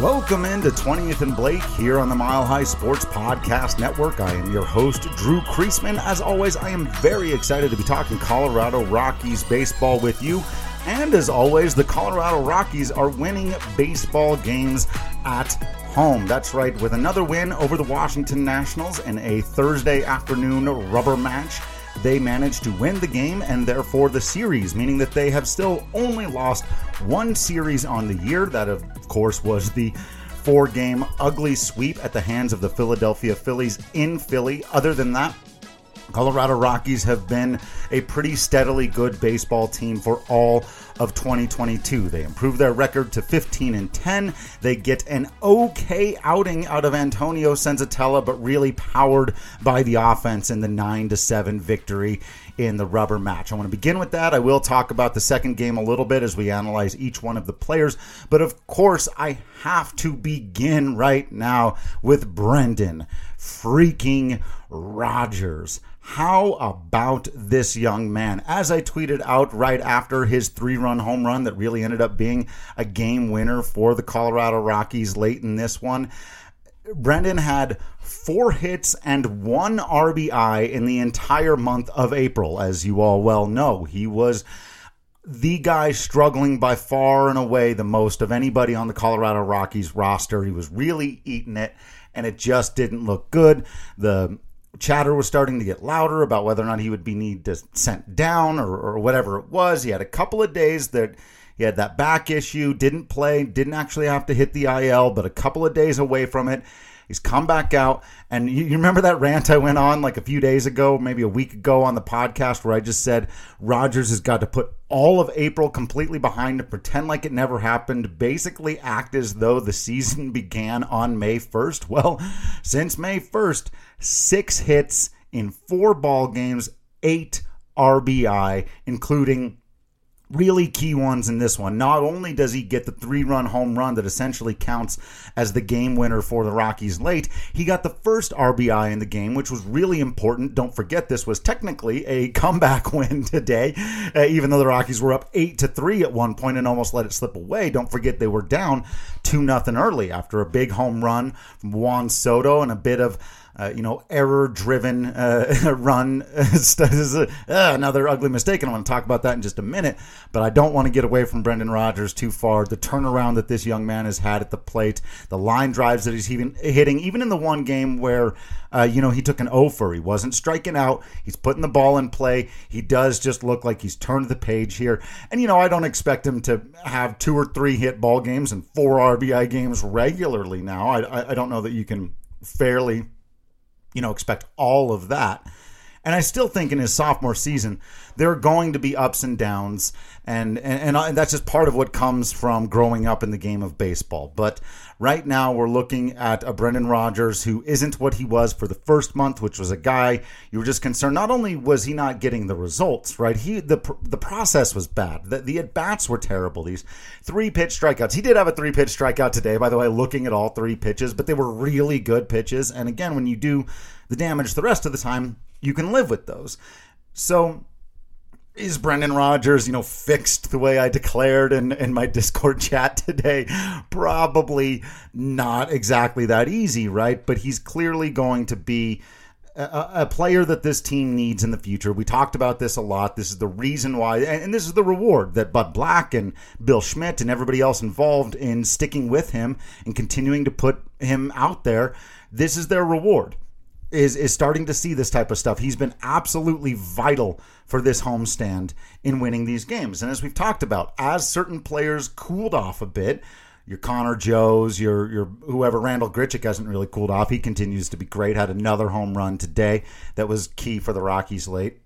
Welcome into 20th and Blake here on the Mile High Sports Podcast Network. I am your host, Drew Creasman. As always, I am very excited to be talking Colorado Rockies baseball with you. And as always, the Colorado Rockies are winning baseball games at home. That's right, with another win over the Washington Nationals in a Thursday afternoon rubber match they managed to win the game and therefore the series, meaning that they have still only lost one series on the year. That, of course, was the four game ugly sweep at the hands of the Philadelphia Phillies in Philly. Other than that, Colorado Rockies have been a pretty steadily good baseball team for all of 2022. They improve their record to 15 and 10. They get an okay outing out of Antonio Senzatela, but really powered by the offense in the 9 to 7 victory in the rubber match. I want to begin with that. I will talk about the second game a little bit as we analyze each one of the players, but of course, I have to begin right now with Brendan freaking Rodgers. How about this young man? As I tweeted out right after his three run home run that really ended up being a game winner for the Colorado Rockies late in this one, Brendan had four hits and one RBI in the entire month of April, as you all well know. He was the guy struggling by far and away the most of anybody on the Colorado Rockies roster. He was really eating it, and it just didn't look good. The chatter was starting to get louder about whether or not he would be need to sent down or, or whatever it was. He had a couple of days that he had that back issue, didn't play, didn't actually have to hit the IL, but a couple of days away from it. He's come back out. And you, you, remember that rant I went on like a few days ago, maybe a week ago on the podcast, where I just said Rodgers has got to put all of April completely behind him, pretend like it never happened, basically act as though the season began on May 1st. Well, since May 1st, six hits in four ball games, eight RBI, including really key ones in this one. Not only does he get the three run home run that essentially counts as the game winner for the Rockies late, he got the first RBI in the game, which was really important. Don't forget, this was technically a comeback win today, uh, even though the Rockies were up 8 to 3 at one point and almost let it slip away. Don't forget, they were down 2 nothing early after a big home run from Juan Soto and a bit of uh, you know, error driven uh, run. uh, another ugly mistake, and I want to talk about that in just a minute. But I don't want to get away from Brendan Rodgers too far. The turnaround that this young man has had at the plate, the line drives that he's even hitting, even in the one game where, uh, you know, he took an offer. He wasn't striking out. He's putting the ball in play. He does just look like he's turned the page here. And, you know, I don't expect him to have two or three hit ball games and four RBI games regularly now. I, I don't know that you can fairly you know, expect all of that. And I still think in his sophomore season, there are going to be ups and downs, and, and and that's just part of what comes from growing up in the game of baseball. But right now, we're looking at a Brendan Rodgers who isn't what he was for the first month, which was a guy you were just concerned. Not only was he not getting the results, right? He the the process was bad. The, the at bats were terrible. These three pitch strikeouts. He did have a three pitch strikeout today, by the way. Looking at all three pitches, but they were really good pitches. And again, when you do the damage the rest of the time you can live with those. So is Brendan Rodgers, you know, fixed the way I declared in, in my Discord chat today? Probably not exactly that easy, right? But he's clearly going to be a, a, player that this team needs in the future. We talked about this a lot. This is the reason why, and this is the reward that Bud Black and Bill Schmidt and everybody else involved in sticking with him and continuing to put him out there. This is their reward is is starting to see this type of stuff. He's been absolutely vital for this homestand in winning these games. And as we've talked about, as certain players cooled off a bit, your Connor Joes, your your whoever Randall Grichuk hasn't really cooled off. He continues to be great. Had another home run today that was key for the Rockies late.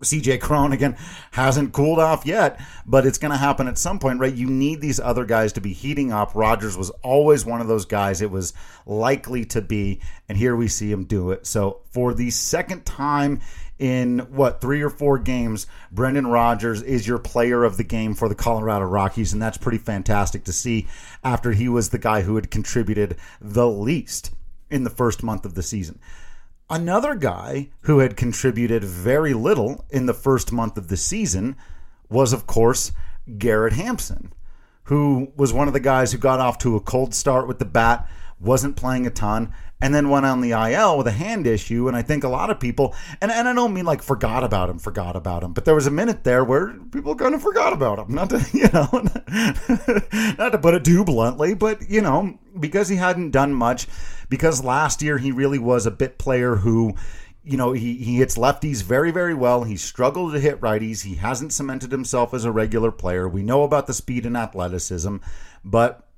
CJ Cron again hasn't cooled off yet, but it's going to happen at some point, right? You need these other guys to be heating up. Rodgers was always one of those guys. It was likely to be, and here we see him do it. So for the second time in what three or four games, Brendan Rodgers is your player of the game for the Colorado Rockies, and that's pretty fantastic to see after he was the guy who had contributed the least in the first month of the season. Another guy who had contributed very little in the first month of the season was, of course, Garrett Hampson, who was one of the guys who got off to a cold start with the bat, wasn't playing a ton, and then went on the IL with a hand issue. And I think a lot of people, and, and I don't mean like forgot about him, forgot about him, but there was a minute there where people kind of forgot about him. Not to, you know, not to put it too bluntly, but, you know, because he hadn't done much, because last year he really was a bit player who, you know, he, he hits lefties very, very well. He struggled to hit righties. He hasn't cemented himself as a regular player. We know about the speed and athleticism, but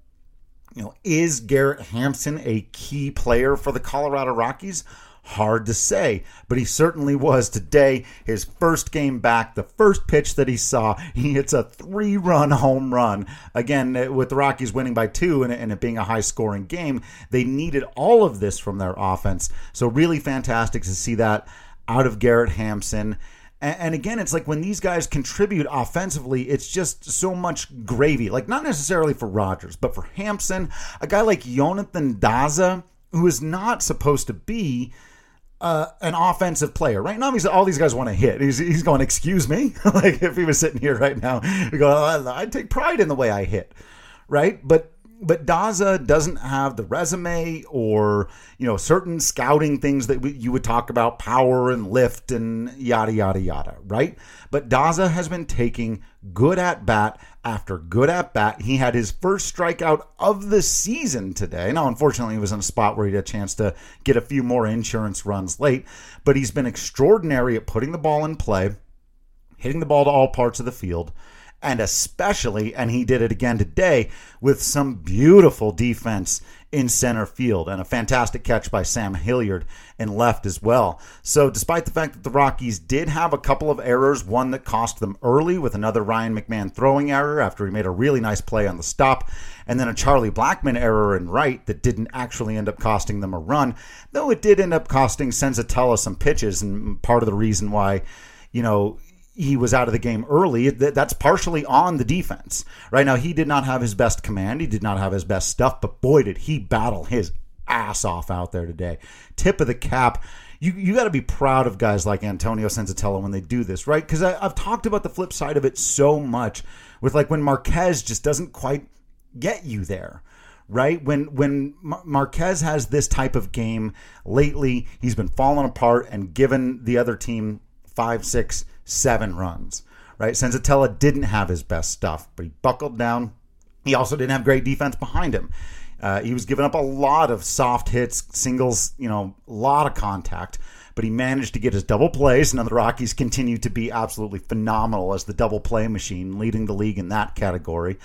you know, is Garrett Hampson a key player for the Colorado Rockies? Hard to say, but he certainly was today. His first game back, the first pitch that he saw, he hits a three run home run. Again, with the Rockies winning by two and it being a high scoring game, they needed all of this from their offense. So, really fantastic to see that out of Garrett Hampson. And, again, it's like when these guys contribute offensively, it's just so much gravy. Like, not necessarily for Rodgers, but for Hampson, a guy like Jonathan Daza, who is not supposed to be uh, an offensive player, right? Now, he's, all these guys want to hit. He's, he's going, excuse me? like, if he was sitting here right now, go, I take pride in the way I hit, right? But but Daza doesn't have the resume or you know certain scouting things that we, you would talk about power and lift and yada yada yada right? But Daza has been taking good at bat after good at bat. He had his first strikeout of the season today. Now unfortunately he was in a spot where he had a chance to get a few more insurance runs late but he's been extraordinary at putting the ball in play hitting the ball to all parts of the field and especially, and he did it again today, with some beautiful defense in center field and a fantastic catch by Sam Hilliard in left as well. So, despite the fact that the Rockies did have a couple of errors, one that cost them early with another Ryan McMahon throwing error after he made a really nice play on the stop, and then a Charlie Blackmon error in right that didn't actually end up costing them a run, though it did end up costing Senzatela some pitches, and part of the reason why you know, he was out of the game early. That's partially on the defense. Right now, he did not have his best command. He did not have his best stuff, but boy, did he battle his ass off out there today. Tip of the cap. You, you got to be proud of guys like Antonio Senzatela when they do this, right? Because I've talked about the flip side of it so much with like when Marquez just doesn't quite get you there right? When when Marquez has this type of game lately, he's been falling apart and given the other team five, six, seven runs, right? Senzatela didn't have his best stuff, but he buckled down. He also didn't have great defense behind him. Uh, he was giving up a lot of soft hits, singles, you know, a lot of contact, but he managed to get his double plays. And the Rockies continue to be absolutely phenomenal as the double play machine, leading the league in that category.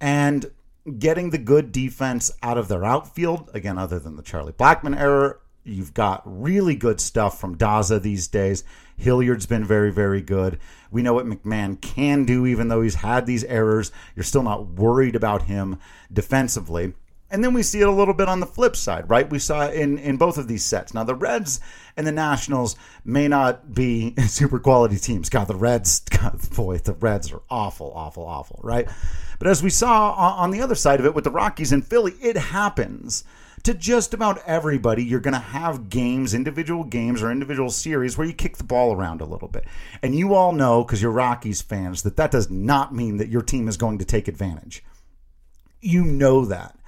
And getting the good defense out of their outfield, again, other than the Charlie Blackmon error, you've got really good stuff from Daza these days. Hilliard's been very, very good. We know what McMahon can do, even though he's had these errors. You're still not worried about him defensively. And then we see it a little bit on the flip side, right? We saw in, in both of these sets. Now, the Reds and the Nationals may not be super quality teams. God, the Reds, God, boy, the Reds are awful, awful, awful, right? But as we saw on the other side of it with the Rockies and Philly, it happens to just about everybody, you're going to have games, individual games or individual series where you kick the ball around a little bit. And you all know, because you're Rockies fans, that that does not mean that your team is going to take advantage. You know that.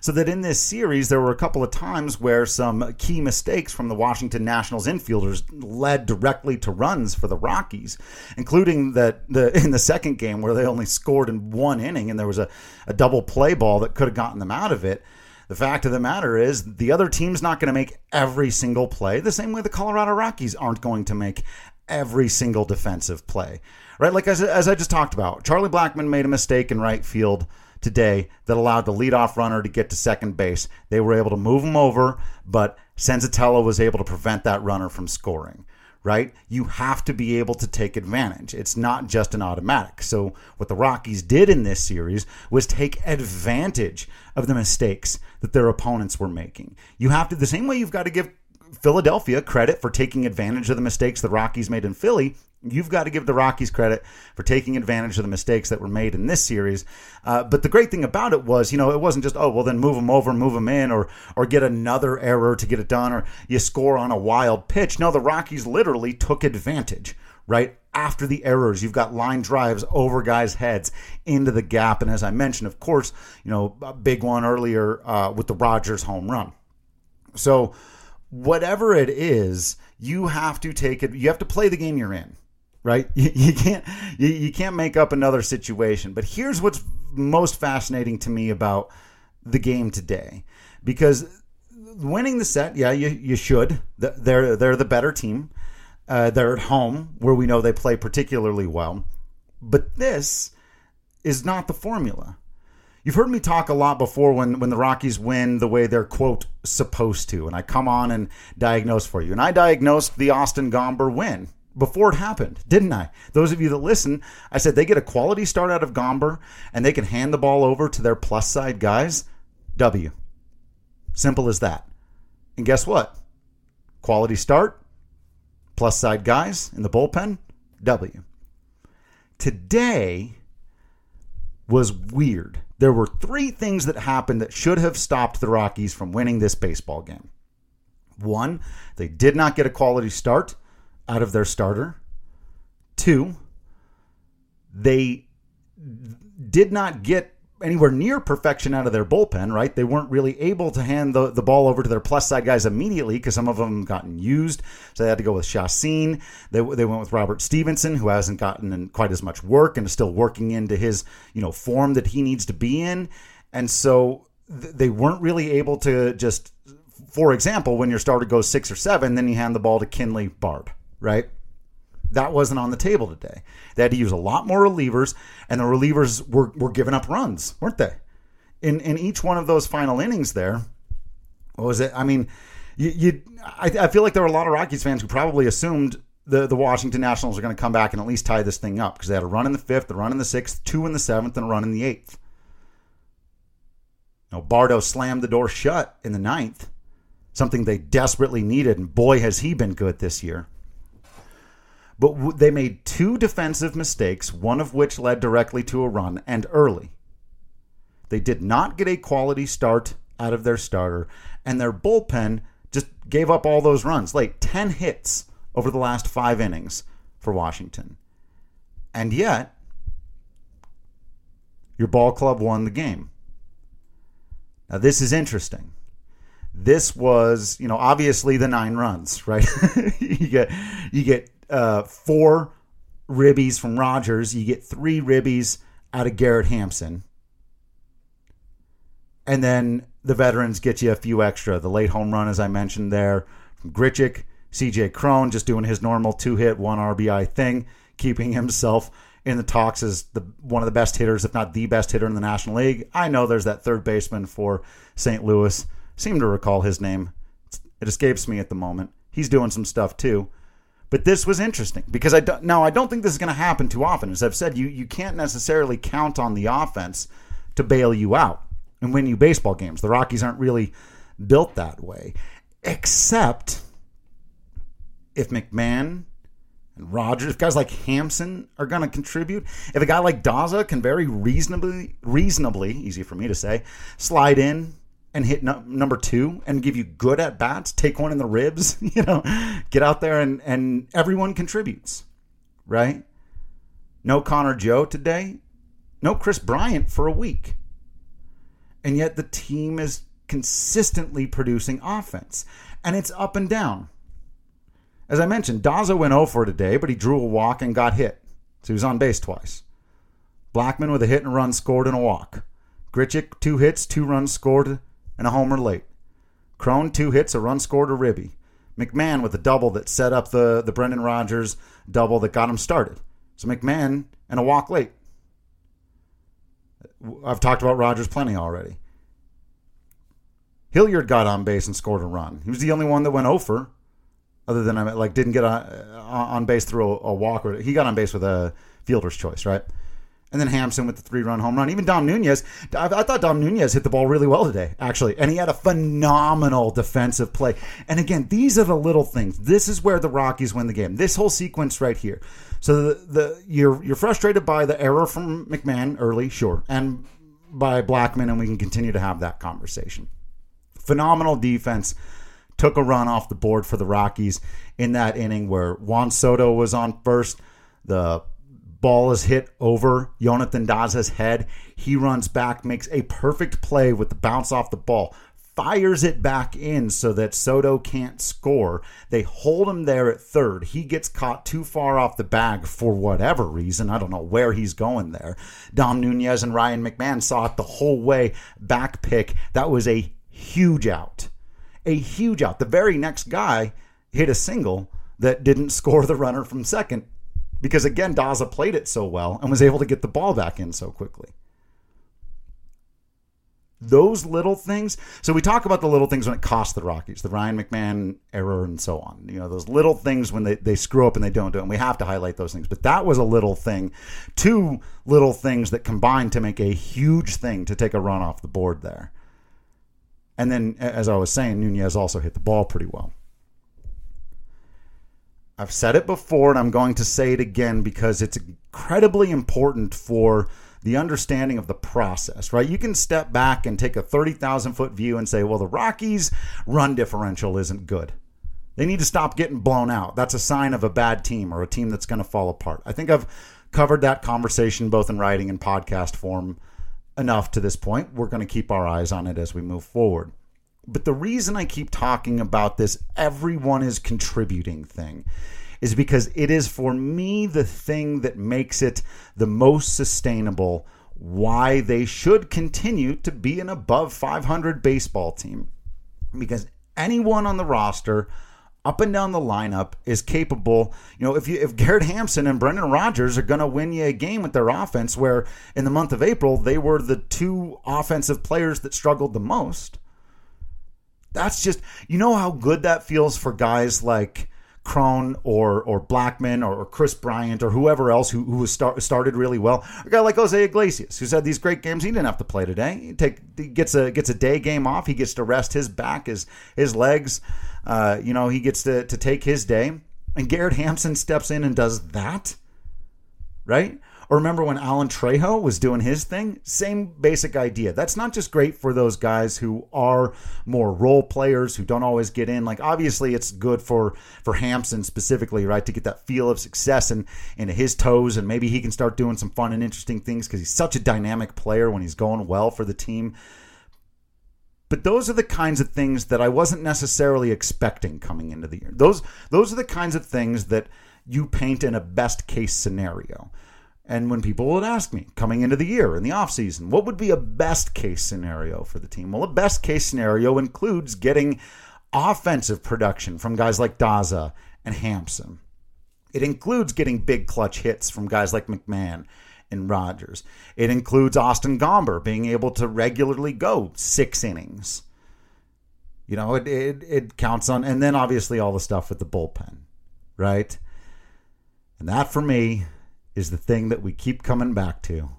So that in this series, there were a couple of times where some key mistakes from the Washington Nationals infielders led directly to runs for the Rockies, including that the in the second game where they only scored in one inning and there was a, a double play ball that could have gotten them out of it. The fact of the matter is, the other team's not going to make every single play, the same way the Colorado Rockies aren't going to make every single defensive play. Right? Like as, as I just talked about, Charlie Blackmon made a mistake in right field today that allowed the leadoff runner to get to second base. They were able to move him over, but Senzatela was able to prevent that runner from scoring right? You have to be able to take advantage. It's not just an automatic. So, what the Rockies did in this series was take advantage of the mistakes that their opponents were making. You have to, the same way you've got to give Philadelphia credit for taking advantage of the mistakes the Rockies made in Philly, You've got to give the Rockies credit for taking advantage of the mistakes that were made in this series. Uh, but the great thing about it was, you know, it wasn't just oh well, then move them over, move them in, or or get another error to get it done, or you score on a wild pitch. No, the Rockies literally took advantage. Right after the errors, you've got line drives over guys' heads into the gap, and as I mentioned, of course, you know, a big one earlier uh, with the Rodgers home run. So, whatever it is, you have to take it. You have to play the game you're in right? You, you can't you, you can't make up another situation. But here's what's most fascinating to me about the game today, because winning the set, yeah, you you should. They're they're the better team. Uh, they're at home where we know they play particularly well, but this is not the formula. You've heard me talk a lot before when, when the Rockies win the way they're, quote, supposed to. And I come on and diagnose for you. And I diagnosed the Austin Gomber win before it happened, didn't I? Those of you that listen, I said they get a quality start out of Gomber and they can hand the ball over to their plus side guys. W. Simple as that. And guess what? Quality start, plus side guys in the bullpen, W. Today was weird. There were three things that happened that should have stopped the Rockies from winning this baseball game. One, they did not get a quality start out of their starter. Two, they did not get anywhere near perfection out of their bullpen, right? They weren't really able to hand the, the ball over to their plus side guys immediately because some of them gotten used. So they had to go with Chacin. They, they went with Robert Stephenson, who hasn't gotten quite as much work and is still working into his, you know, form that he needs to be in. And so th- they weren't really able to just, for example, when your starter goes six or seven, then you hand the ball to Kinley Bard right? That wasn't on the table today. They had to use a lot more relievers, and the relievers were, were giving up runs, weren't they? In in each one of those final innings there, what was it? I mean, you, you I, I feel like there were a lot of Rockies fans who probably assumed the, the Washington Nationals are going to come back and at least tie this thing up because they had a run in the fifth, a run in the sixth, two in the seventh, and a run in the eighth. You know, Bardo slammed the door shut in the ninth, something they desperately needed, and boy, has he been good this year. But w- they made two defensive mistakes, one of which led directly to a run and early. They did not get a quality start out of their starter, and their bullpen just gave up all those runs. Like 10 hits over the last five innings for Washington. And yet, your ball club won the game. Now, this is interesting. This was, you know, obviously the nine runs, right? you get you get uh, four ribbies from Rodgers. You get three ribbies out of Garrett Hampson. And then the veterans get you a few extra. The late home run, as I mentioned there, from Grichuk, CJ Cron just doing his normal two hit, one RBI thing, keeping himself in the talks as the one of the best hitters, if not the best hitter in the National League. I know there's that third baseman for St. Louis. Seem to recall his name. It escapes me at the moment. He's doing some stuff too. But this was interesting because I don't, now I don't think this is going to happen too often. As I've said, you you can't necessarily count on the offense to bail you out and win you baseball games. The Rockies aren't really built that way, except if McMahon and Rodgers, if guys like Hampson are going to contribute, if a guy like Daza can very reasonably, reasonably, easy for me to say, slide in and hit no, number two and give you good at bats, take one in the ribs, you know, get out there and, and everyone contributes, right? No Connor Joe today, no Kris Bryant for a week. And yet the team is consistently producing offense, and it's up and down. As I mentioned, Daza went 0 for today, but he drew a walk and got hit. So he was on base twice. Blackmon with a hit and run scored and a walk. Grichuk, two hits, two runs scored, and a homer late. Cron, two hits, a run scored, a ribby. McMahon with a double that set up the, the Brendan Rodgers double that got him started. So McMahon and a walk late. I've talked about Rodgers plenty already. Hilliard got on base and scored a run. He was the only one that went over, other than I like didn't get on, on base through a, a walk. Or, he got on base with a fielder's choice, right? And then Hampson with the three run home run. Even Dom Nunez, I, I, thought Dom Nunez hit the ball really well today, actually. And he had a phenomenal defensive play. And again, these are the little things. This is where the Rockies win the game. This whole sequence right here. So the, the you're you're frustrated by the error from McMahon early, sure, and by Blackmon, and we can continue to have that conversation. Phenomenal defense took a run off the board for the Rockies in that inning where Juan Soto was on first. The ball is hit over Jonathan Daza's head. He runs back, makes a perfect play with the bounce off the ball, fires it back in so that Soto can't score. They hold him there at third. He gets caught too far off the bag for whatever reason. I don't know where he's going there. Dom Nunez and Ryan McMahon saw it the whole way back pick. That was a huge out. A huge out. The very next guy hit a single that didn't score the runner from second because again Daza played it so well and was able to get the ball back in so quickly. Those little things. So we talk about the little things when it costs the Rockies, the Ryan McMahon error and so on. You know, those little things when they, they screw up and they don't do it. And we have to highlight those things. But that was a little thing. Two little things that combined to make a huge thing to take a run off the board there. And then, as I was saying, Nunez also hit the ball pretty well. I've said it before and I'm going to say it again because it's incredibly important for the understanding of the process, right? You can step back and take a 30,000 foot view and say, well, the Rockies' run differential isn't good. They need to stop getting blown out. That's a sign of a bad team or a team that's going to fall apart. I think I've covered that conversation both in writing and podcast form enough to this point. We're going to keep our eyes on it as we move forward. But the reason I keep talking about this, everyone is contributing thing, is because it is for me the thing that makes it the most sustainable why they should continue to be an above 500 baseball team. Because anyone on the roster, up and down the lineup, is capable. You know, if you if Garrett Hampson and Brendan Rodgers are going to win you a game with their offense, where in the month of April they were the two offensive players that struggled the most that's just you know how good that feels for guys like Cron or or Blackmon or, or Kris Bryant or whoever else who who start, started really well. A guy like Jose Iglesias who's had these great games. He didn't have to play today. He take he gets a gets a day game off. He gets to rest his back, his his legs. Uh, you know he gets to to take his day. And Garrett Hampson steps in and does that, right? Or remember when Alan Trejo was doing his thing? Same basic idea. That's not just great for those guys who are more role players who don't always get in. Like obviously it's good for for Hampson specifically, right, to get that feel of success and into his toes and maybe he can start doing some fun and interesting things because he's such a dynamic player when he's going well for the team. But those are the kinds of things that I wasn't necessarily expecting coming into the year. Those those are the kinds of things that you paint in a best case scenario. And when people would ask me coming into the year in the offseason, what would be a best case scenario for the team? Well, a best case scenario includes getting offensive production from guys like Daza and Hampson. It includes getting big clutch hits from guys like McMahon and Rodgers. It includes Austin Gomber being able to regularly go six innings. You know, it, it, it counts on, and then obviously all the stuff with the bullpen, right? And that for me is the thing that we keep coming back to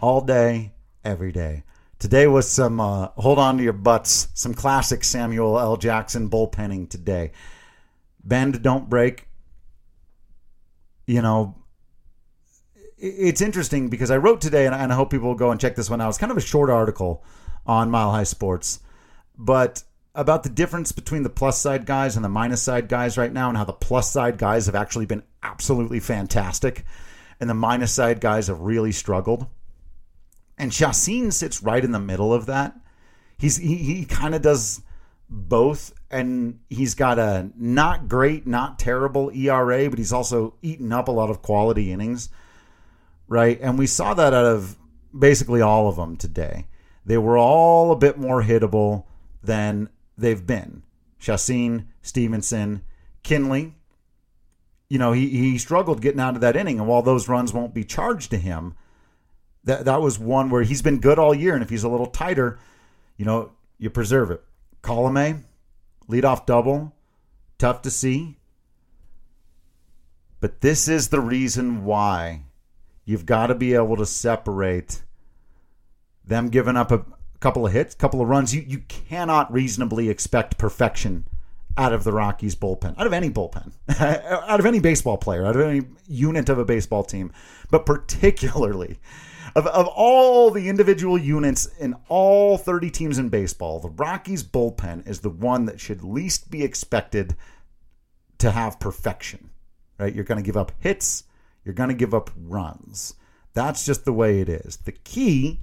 all day, every day. Today was some uh, hold on to your butts, some classic Samuel L. Jackson bullpenning today. Bend, don't break. You know, it's interesting because I wrote today, and I hope people will go and check this one out. It's kind of a short article on Mile High Sports, but about the difference between the plus side guys and the minus side guys right now, and how the plus side guys have actually been absolutely fantastic and the minus side guys have really struggled. And Chacin sits right in the middle of that. He's he, he kind of does both, and he's got a not great, not terrible ERA, but he's also eaten up a lot of quality innings, right? And we saw that out of basically all of them today. They were all a bit more hittable than they've been. Chacin, Stephenson, Kinley, you know, he, he struggled getting out of that inning. And while those runs won't be charged to him, that, that was one where he's been good all year. And if he's a little tighter, you know, you preserve it. Colome, leadoff double, tough to see. But this is the reason why You've got to be able to separate them giving up a couple of hits, couple of runs. You you cannot reasonably expect perfection out of the Rockies bullpen, out of any bullpen, out of any baseball player, out of any unit of a baseball team, but particularly of, of all the individual units in all 30 teams in baseball, the Rockies bullpen is the one that should least be expected to have perfection, right? You're going to give up hits, you're going to give up runs. That's just the way it is. The key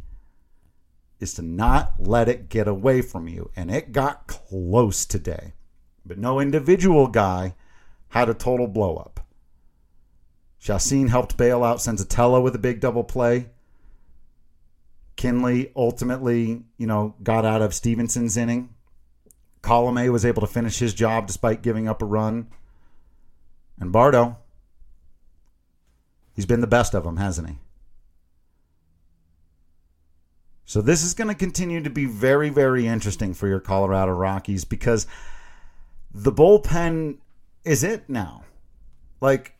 is to not let it get away from you. And it got close today. But no individual guy had a total blow up. Chacin helped bail out Senzatela with a big double play. Kinley ultimately, you know, got out of Stephenson's inning. Colome was able to finish his job despite giving up a run. And Bardo, he's been the best of them, hasn't he? So this is going to continue to be very, very interesting for your Colorado Rockies because the bullpen is it now. Like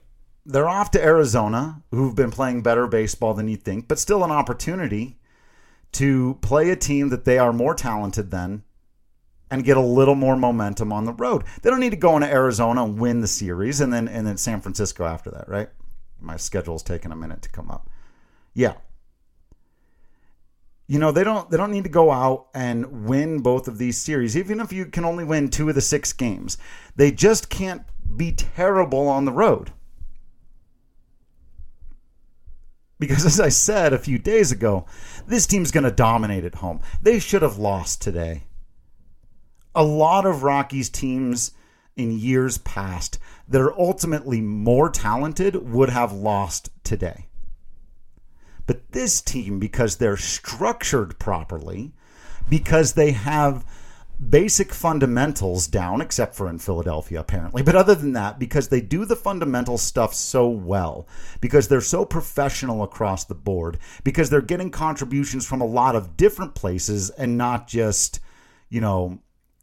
they're off to Arizona, who've been playing better baseball than you think, but still an opportunity to play a team that they are more talented than and get a little more momentum on the road. They don't need to go into Arizona and win the series and then and then San Francisco after that, right? My schedule's taking a minute to come up. Yeah, you know they don't they don't need to go out and win both of these series even if you can only win two of the six games. They just can't be terrible on the road. Because as i said a few days ago this team's going to dominate at home. They should have lost today. A lot of rockies teams in years past that are ultimately more talented would have lost today but this team, because they're structured properly, because they have basic fundamentals down, except for in Philadelphia, apparently. But other than that, because they do the fundamental stuff so well, because they're so professional across the board, because they're getting contributions from a lot of different places and not just, you know,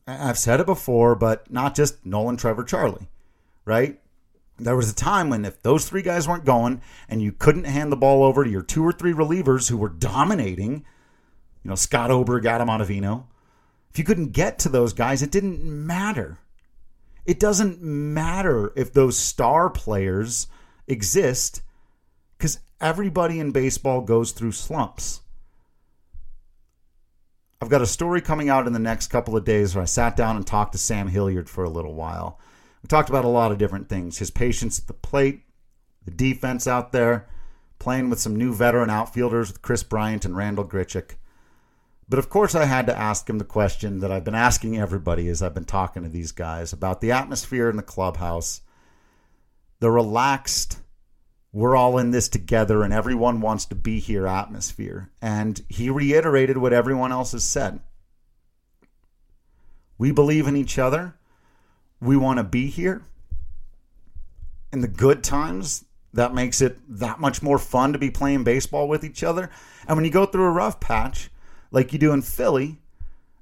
I've said it before, but not just Nolan, Trevor, Charlie, right? There was a time when if those three guys weren't going and you couldn't hand the ball over to your two or three relievers who were dominating, you know, Scott Oberg, Adam Ottavino, if you couldn't get to those guys, it didn't matter. It doesn't matter if those star players exist because everybody in baseball goes through slumps. I've got a story coming out in the next couple of days where I sat down and talked to Sam Hilliard for a little while. We talked about a lot of different things his patience at the plate, the defense out there, playing with some new veteran outfielders with Kris Bryant and Randall Grichuk. But of course, I had to ask him the question that I've been asking everybody as I've been talking to these guys about the atmosphere in the clubhouse, the relaxed, we're all in this together and everyone wants to be here atmosphere. And he reiterated what everyone else has said. We believe in each other we want to be here. In the good times, that makes it that much more fun to be playing baseball with each other. And when you go through a rough patch, like you do in Philly,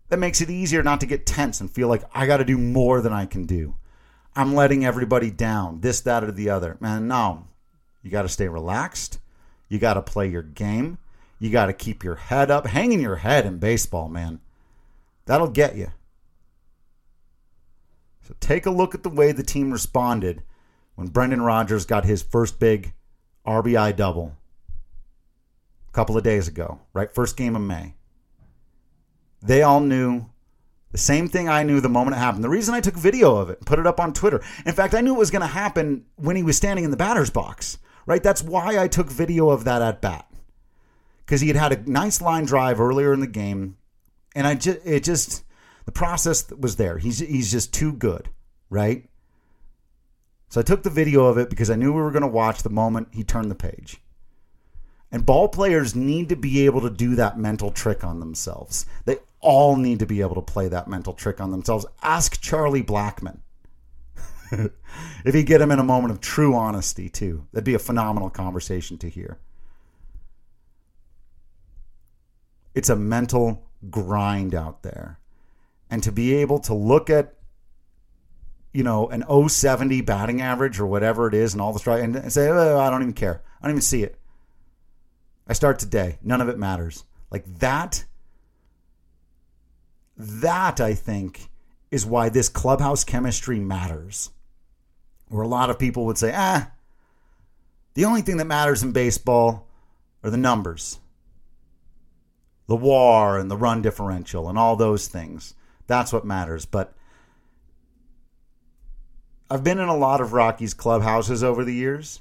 that makes it easier not to get tense and feel like I got to do more than I can do. I'm letting everybody down, this, that, or the other. Man, no. You got to stay relaxed. You got to play your game. You got to keep your head up. Hanging your head in baseball, man. That'll get you. So take a look at the way the team responded when Brendan Rodgers got his first big RBI double a couple of days ago, right? First game of May. They all knew the same thing I knew the moment it happened. The reason I took video of it and put it up on Twitter. In fact, I knew it was going to happen when he was standing in the batter's box, right? That's why I took video of that at bat. Because he had had a nice line drive earlier in the game. And I just, it just, the process was there. He's he's just too good, right? So I took the video of it because I knew we were going to watch the moment he turned the page. And ball players need to be able to do that mental trick on themselves. They all need to be able to play that mental trick on themselves. Ask Charlie Blackmon. if you get him in a moment of true honesty, too, that'd be a phenomenal conversation to hear. It's a mental grind out there and to be able to look at you know an 070 batting average or whatever it is and all the strike and say oh, I don't even care I don't even see it I start today. None of it matters. Like that, that I think is why this clubhouse chemistry matters. Where a lot of people would say, ah, the only thing that matters in baseball are the numbers, the war and the run differential and all those things. That's what matters. But I've been in a lot of Rockies clubhouses over the years.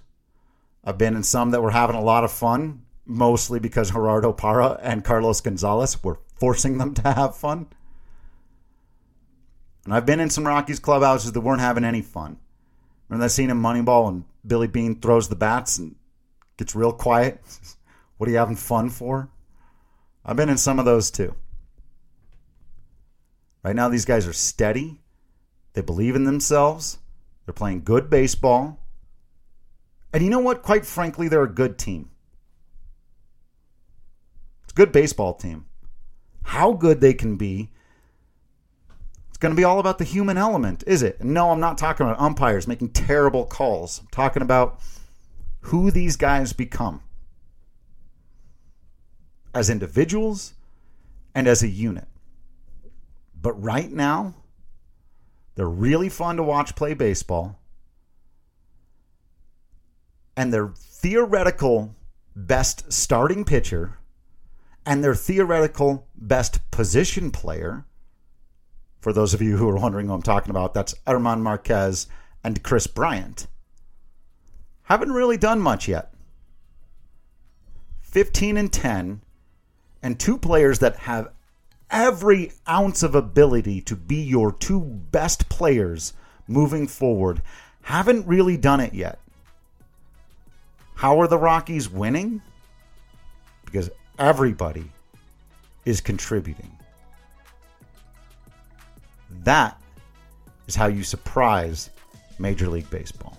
I've been in some that were having a lot of fun, mostly because Gerardo Parra and Carlos Gonzalez were forcing them to have fun. And I've been in some Rockies clubhouses that weren't having any fun. Remember that scene in Moneyball when Billy Beane throws the bats and gets real quiet? what are you having fun for? I've been in some of those too. Right now, these guys are steady. They believe in themselves. They're playing good baseball. And you know what? Quite frankly, they're a good team. It's a good baseball team. How good they can be, it's going to be all about the human element, is it? no, I'm not talking about umpires making terrible calls. I'm talking about who these guys become as individuals and as a unit. But right now, they're really fun to watch play baseball. And their theoretical best starting pitcher and their theoretical best position player, for those of you who are wondering who I'm talking about, that's German Marquez and Kris Bryant, haven't really done much yet. 15 and 10, and two players that have every ounce of ability to be your two best players moving forward haven't really done it yet. How are the Rockies winning? Because everybody is contributing. That is how you surprise Major League Baseball.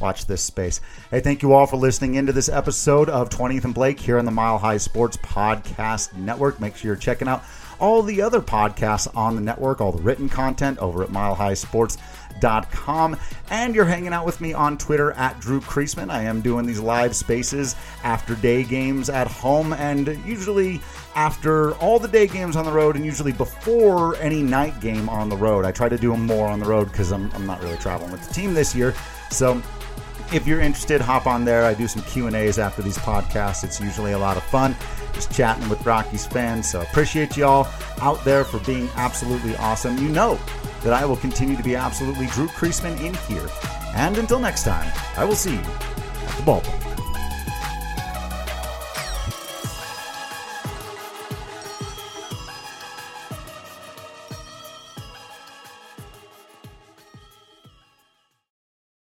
Watch this space. Hey, thank you all for listening into this episode of 20th and Blake here on the Mile High Sports Podcast Network. Make sure you're checking out all the other podcasts on the network, all the written content over at milehighsports.com. And you're hanging out with me on Twitter at Drew Creasman. I am doing these live spaces after day games at home and usually after all the day games on the road and usually before any night game on the road. I try to do them more on the road because I'm, I'm not really traveling with the team this year. So if you're interested, hop on there. I do some Q and A's after these podcasts. It's usually a lot of fun, just chatting with Rockies fans. So appreciate y'all out there for being absolutely awesome. You know that I will continue to be absolutely Drew Creasman in here. And until next time, I will see you at the ballpark.